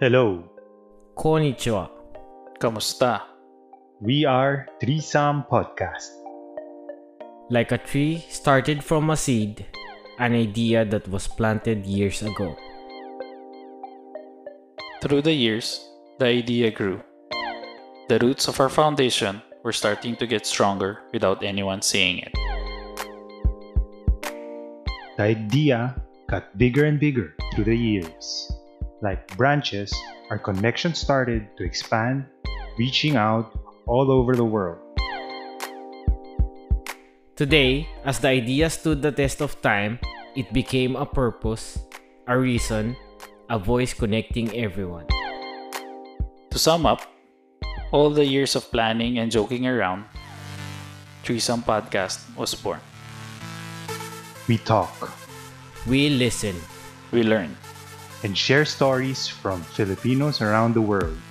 Hello, Konnichiwa. Kamusta? we are Threesome Podcast. Like a tree started from a seed, an idea that was planted years ago. Through the years, the idea grew. The roots of our foundation were starting to get stronger without anyone seeing it. The idea got bigger and bigger through the years. Like branches, our connection started to expand, reaching out all over the world. Today, as the idea stood the test of time, it became a purpose, a reason, a voice connecting everyone. To sum up, all the years of planning and joking around, Threesome Podcast was born. We talk We listen. We learn. And share stories from Filipinos around the world.